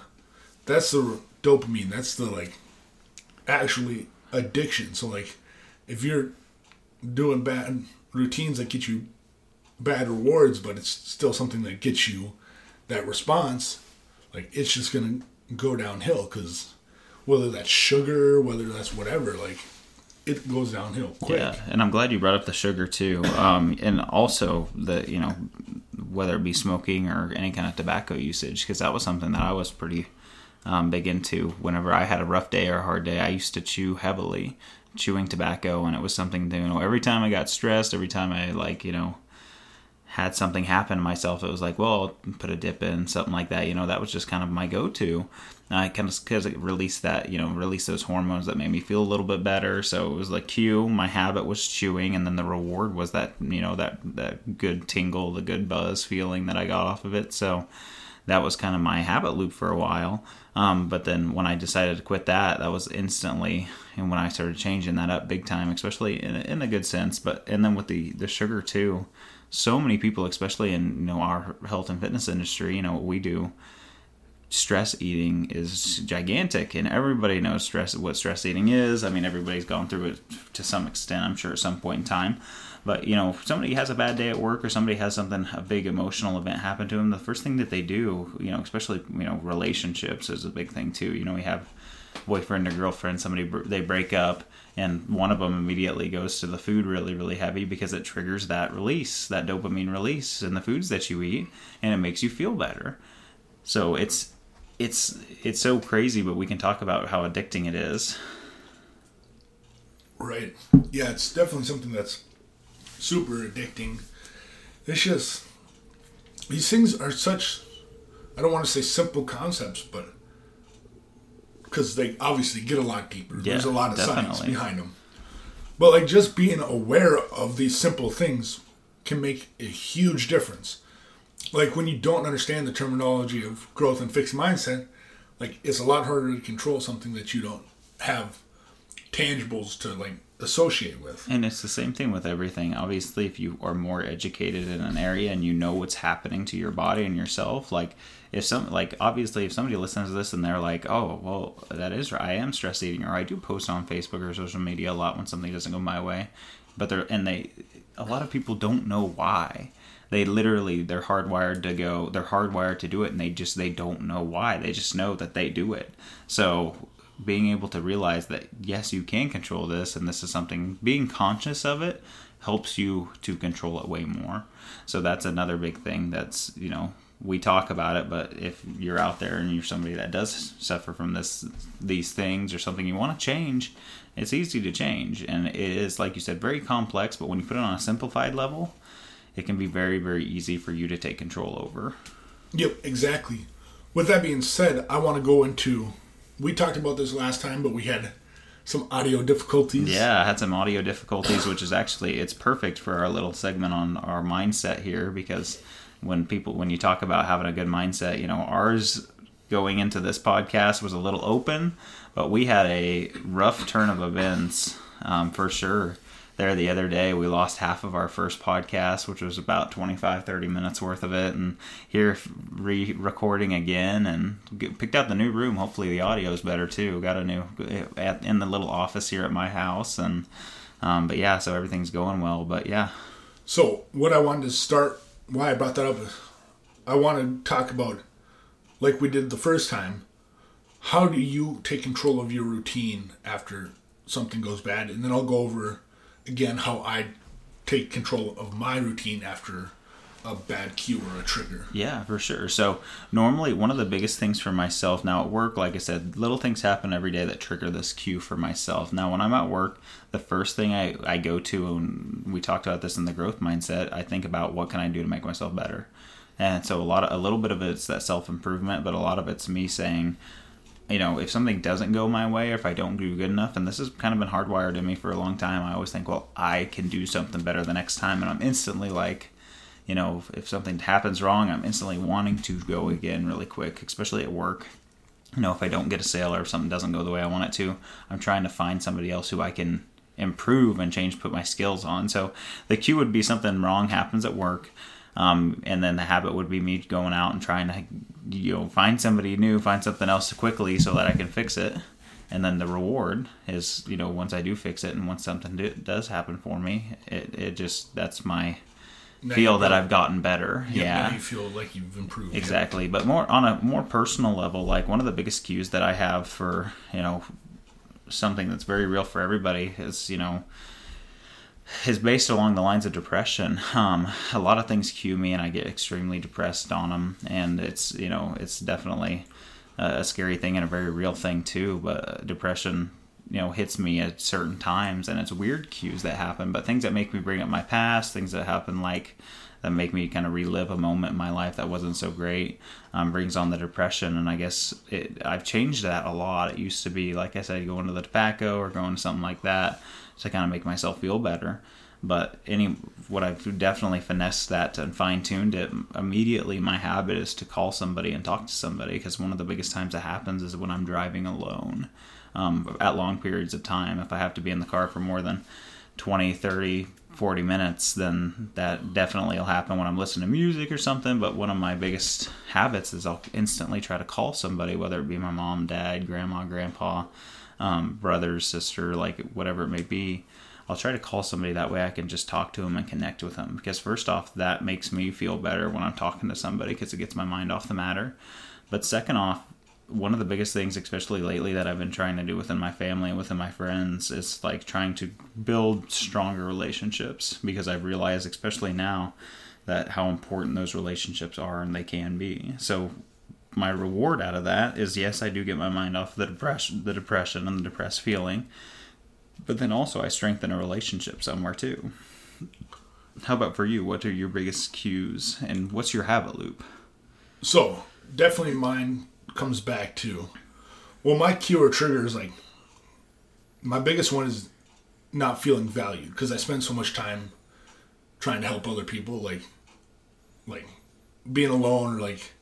that's the dopamine. That's the like actually addiction. So, like, if you're doing bad routines that get you bad rewards, but it's still something that gets you that response, like it's just gonna go downhill because whether that's sugar, whether that's whatever, like it goes downhill quick. Yeah, and I'm glad you brought up the sugar too, um, and also the you know whether it be smoking or any kind of tobacco usage, because that was something that I was pretty um, big into. Whenever I had a rough day or a hard day, I used to chew heavily, chewing tobacco, and it was something that, you know every time I got stressed, every time I like you know had something happen to myself, it was like, well, I'll put a dip in something like that. You know, that was just kind of my go-to. I kind of because it released that, you know, released those hormones that made me feel a little bit better. So it was like cue. My habit was chewing, and then the reward was that, you know, that that good tingle, the good buzz feeling that I got off of it. So that was kind of my habit loop for a while. Um, but then when I decided to quit that, that was instantly, and when I started changing that up big time, especially in, in a good sense. But and then with the the sugar too, so many people, especially in you know our health and fitness industry, you know what we do. Stress eating is gigantic, and everybody knows stress what stress eating is. I mean, everybody's gone through it to some extent, I'm sure, at some point in time. But you know, if somebody has a bad day at work or somebody has something a big emotional event happen to them, the first thing that they do, you know, especially you know relationships is a big thing too. You know, we have boyfriend or girlfriend, somebody they break up, and one of them immediately goes to the food really really heavy because it triggers that release, that dopamine release in the foods that you eat, and it makes you feel better. So it's it's it's so crazy, but we can talk about how addicting it is. Right. Yeah, it's definitely something that's super addicting. It's just these things are such I don't want to say simple concepts, but because they obviously get a lot deeper. Yeah, There's a lot of definitely. science behind them. But like just being aware of these simple things can make a huge difference. Like when you don't understand the terminology of growth and fixed mindset, like it's a lot harder to control something that you don't have tangibles to like associate with. And it's the same thing with everything. Obviously, if you are more educated in an area and you know what's happening to your body and yourself, like if some like obviously if somebody listens to this and they're like, "Oh, well, that is right. I am stress eating," or I do post on Facebook or social media a lot when something doesn't go my way, but they're and they a lot of people don't know why. they literally they're hardwired to go they're hardwired to do it and they just they don't know why they just know that they do it so being able to realize that yes you can control this and this is something being conscious of it helps you to control it way more so that's another big thing that's you know we talk about it but if you're out there and you're somebody that does suffer from this these things or something you want to change it's easy to change and it is like you said very complex but when you put it on a simplified level it can be very, very easy for you to take control over. Yep, exactly. With that being said, I want to go into. We talked about this last time, but we had some audio difficulties. Yeah, I had some audio difficulties, which is actually it's perfect for our little segment on our mindset here because when people when you talk about having a good mindset, you know, ours going into this podcast was a little open, but we had a rough turn of events um, for sure. There the other day we lost half of our first podcast which was about 25 30 minutes worth of it and here re-recording again and picked out the new room. Hopefully the audio is better too. Got a new at, in the little office here at my house and um, but yeah so everything's going well but yeah. So what i wanted to start why i brought that up is i want to talk about like we did the first time how do you take control of your routine after something goes bad? And then i'll go over again how I take control of my routine after a bad cue or a trigger. Yeah, for sure. So normally one of the biggest things for myself now at work, like I said, little things happen every day that trigger this cue for myself. Now when I'm at work, the first thing I, I go to and we talked about this in the growth mindset, I think about what can I do to make myself better. And so a lot of a little bit of it's that self improvement, but a lot of it's me saying, you know, if something doesn't go my way or if I don't do good enough, and this has kind of been hardwired in me for a long time, I always think, well, I can do something better the next time. And I'm instantly like, you know, if something happens wrong, I'm instantly wanting to go again really quick, especially at work. You know, if I don't get a sale or if something doesn't go the way I want it to, I'm trying to find somebody else who I can improve and change, put my skills on. So the cue would be something wrong happens at work. Um, and then the habit would be me going out and trying to you know find somebody new, find something else quickly so that I can fix it. And then the reward is you know once I do fix it and once something do, does happen for me, it it just that's my feel that I've gotten better. Yeah, yeah. you feel like you've improved. Exactly, yeah. but more on a more personal level, like one of the biggest cues that I have for you know something that's very real for everybody is you know is based along the lines of depression. Um, a lot of things cue me, and I get extremely depressed on them, and it's you know it's definitely a scary thing and a very real thing too. But depression, you know, hits me at certain times, and it's weird cues that happen, but things that make me bring up my past, things that happen like that make me kind of relive a moment in my life that wasn't so great um, brings on the depression and i guess it, i've changed that a lot it used to be like i said going to the tobacco or going to something like that to kind of make myself feel better. But any what I've definitely finessed that and fine tuned it immediately. My habit is to call somebody and talk to somebody because one of the biggest times it happens is when I'm driving alone um, at long periods of time. If I have to be in the car for more than 20, 30, 40 minutes, then that definitely will happen when I'm listening to music or something. But one of my biggest habits is I'll instantly try to call somebody, whether it be my mom, dad, grandma, grandpa, um, brother, sister, like whatever it may be. I'll try to call somebody that way I can just talk to them and connect with them. Because, first off, that makes me feel better when I'm talking to somebody because it gets my mind off the matter. But, second off, one of the biggest things, especially lately, that I've been trying to do within my family and within my friends is like trying to build stronger relationships because I've realized, especially now, that how important those relationships are and they can be. So my reward out of that is yes, I do get my mind off the depression, the depression and the depressed feeling, but then also I strengthen a relationship somewhere too. How about for you? What are your biggest cues and what's your habit loop? So definitely mine comes back to well, my cue or trigger is like my biggest one is not feeling valued because I spend so much time trying to help other people, like like being alone or like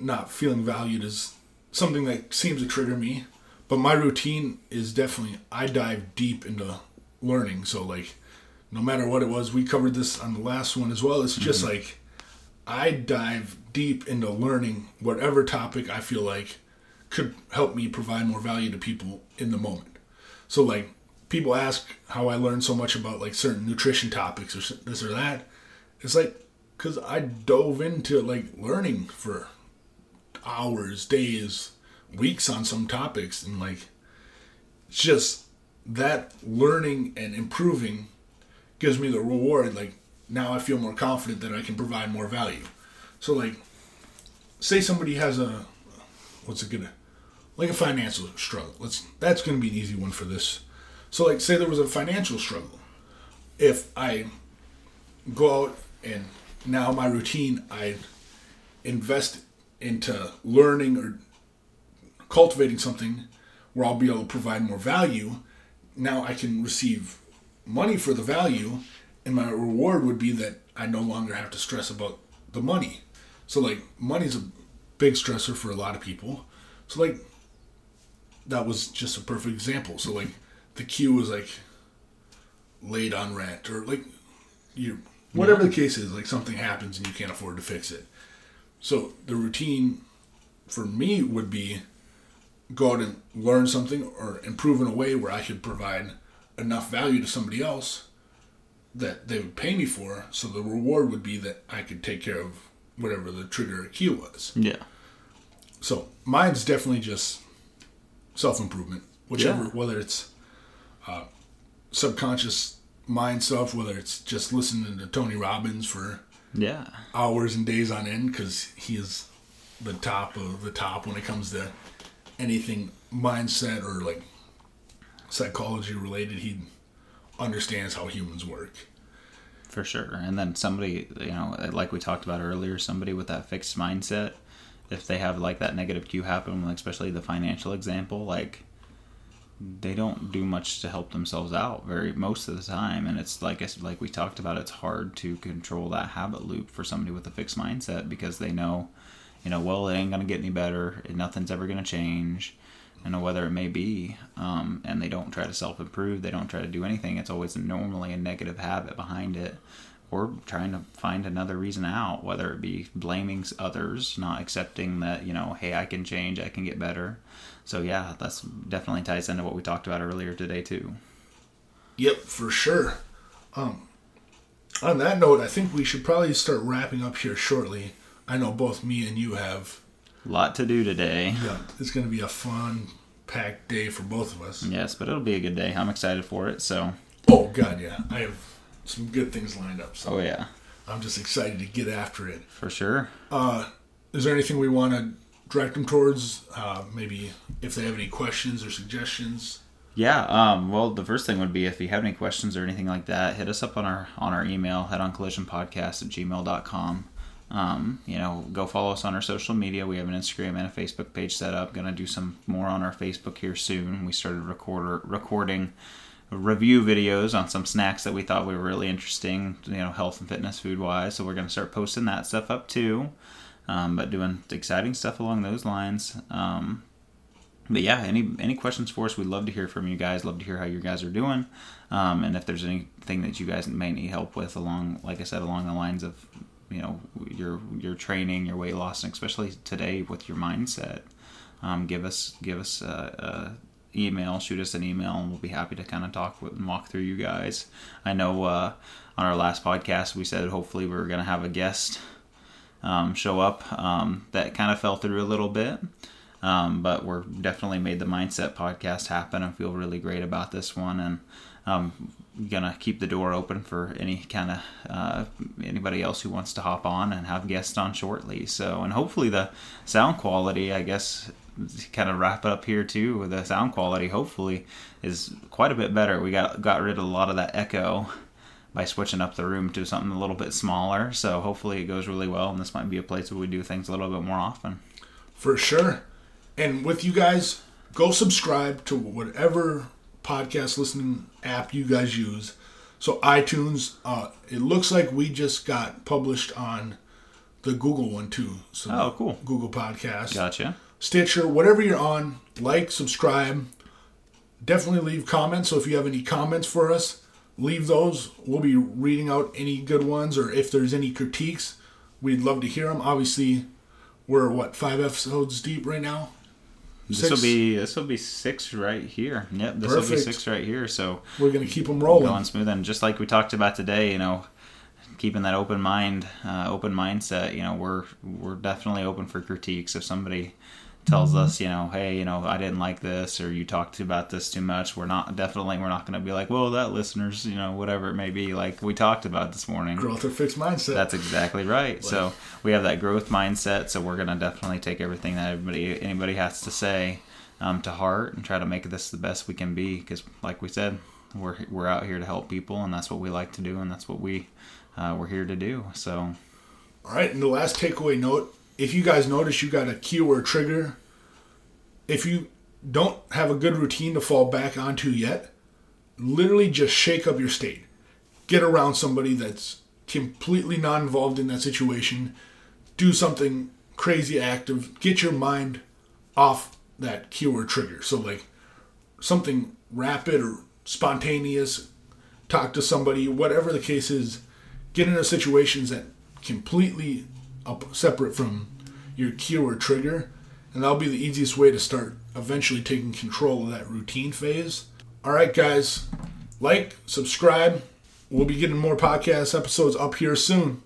not feeling valued is something that seems to trigger me. But my routine is definitely I dive deep into learning. So like no matter what it was, we covered this on the last one as well. It's just mm-hmm. like I dive deep into learning whatever topic I feel like could help me provide more value to people in the moment. So like people ask how I learned so much about like certain nutrition topics or this or that. It's like because I dove into like learning for hours, days, weeks on some topics, and like just that learning and improving gives me the reward. Like now, I feel more confident that I can provide more value. So like, say somebody has a what's it gonna like a financial struggle. Let's that's gonna be an easy one for this. So like, say there was a financial struggle. If I go out and now my routine, I invest into learning or cultivating something where I'll be able to provide more value. Now I can receive money for the value, and my reward would be that I no longer have to stress about the money. So, like, money's a big stressor for a lot of people. So, like, that was just a perfect example. So, like, the cue was like late on rent, or like, you whatever the case is, like something happens and you can't afford to fix it. So the routine for me would be go out and learn something or improve in a way where I could provide enough value to somebody else that they would pay me for. So the reward would be that I could take care of whatever the trigger key was. Yeah. So mine's definitely just self improvement, whichever Yeah. whether it's uh, subconscious mind stuff, whether it's just listening to Tony Robbins for Yeah. hours and days on end because he is the top of the top when it comes to anything mindset or like psychology related. He understands how humans work. For sure. And then somebody, you know, like we talked about earlier, somebody with that fixed mindset, if they have like that negative cue happen, especially the financial example, like they don't do much to help themselves out very most of the time. And it's like it's like we talked about, it's hard to control that habit loop for somebody with a fixed mindset because they know, you know, well, it ain't gonna get any better. Nothing's ever gonna change. You know whether it may be, um, and they don't try to self improve. They don't try to do anything. It's always normally a negative habit behind it, or trying to find another reason out. Whether it be blaming others, not accepting that you know, hey, I can change, I can get better. So yeah, that's definitely ties into what we talked about earlier today too. Yep, for sure. Um, on that note, I think we should probably start wrapping up here shortly. I know both me and you have. Lot to do today. Yeah, it's going to be a fun, packed day for both of us. Yes, but it'll be a good day. I'm excited for it. So, Oh God, yeah, I have some good things lined up. So oh yeah, I'm just excited to get after it. for sure. Uh, is there anything we want to direct them towards? Uh, maybe if they have any questions or suggestions. Yeah, um, well, the first thing would be if you have any questions or anything like that, hit us up on our on our email, head on collisionpodcast at gmail.com. Um, you know, go follow us on our social media. We have an Instagram and a Facebook page set up. Gonna do some more on our Facebook here soon. We started recorder recording review videos on some snacks that we thought were really interesting, you know, health and fitness food wise. So we're gonna start posting that stuff up too. Um, but doing exciting stuff along those lines. Um, but yeah, any any questions for us? We'd love to hear from you guys. Love to hear how you guys are doing, um, and if there's anything that you guys may need help with along, like I said, along the lines of you know your your training, your weight loss, and especially today with your mindset. Um, give us give us a, a email, shoot us an email, and we'll be happy to kind of talk with and walk through you guys. I know uh, on our last podcast we said hopefully we were going to have a guest um, show up. Um, that kind of fell through a little bit. Um, but we're definitely made the mindset podcast happen and feel really great about this one and um, gonna keep the door open for any kind of uh, anybody else who wants to hop on and have guests on shortly. So and hopefully the sound quality i guess kind of wrap it up here too. With the sound quality hopefully is quite a bit better. We got got rid of a lot of that echo by switching up the room to something a little bit smaller. So hopefully it goes really well and this might be a place where we do things a little bit more often. For sure. And with you guys, go subscribe to whatever podcast listening app you guys use. So iTunes, uh, it looks like we just got published on the Google one too. So Oh, cool. Google Podcast, gotcha Stitcher, whatever you're on, like, subscribe. Definitely leave comments. So if you have any comments for us, leave those. We'll be reading out any good ones, or if there's any critiques, we'd love to hear them. Obviously, we're what five episodes deep right now. This will be this will be six right here. Yep, this will be six right here. So We're gonna keep them rolling. going smooth, and just like we talked about today, you know, keeping that open mind, uh, open mindset. You know, we're we're definitely open for critiques. If somebody tells us, you know, hey, you know, I didn't like this, or you talked about this too much, we're not definitely we're not going to be like, well, that listeners, you know, whatever it may be, like we talked about this morning. Growth or fixed mindset. That's exactly right. Like, so we have that growth mindset. So we're going to definitely take everything that everybody anybody has to say um, to heart and try to make this the best we can be. Because, like we said, we're we're out here to help people, and that's what we like to do, and that's what we uh, we're here to do. So. All right, and the last takeaway note if you guys notice you got a keyword trigger, if you don't have a good routine to fall back onto yet, literally just shake up your state. Get around somebody that's completely not involved in that situation. Do something crazy active. Get your mind off that keyword trigger. So, like something rapid or spontaneous, talk to somebody, whatever the case is, get into situations that completely up, separate from your keyword trigger, and that'll be the easiest way to start eventually taking control of that routine phase. All right, guys, like, subscribe. We'll be getting more podcast episodes up here soon.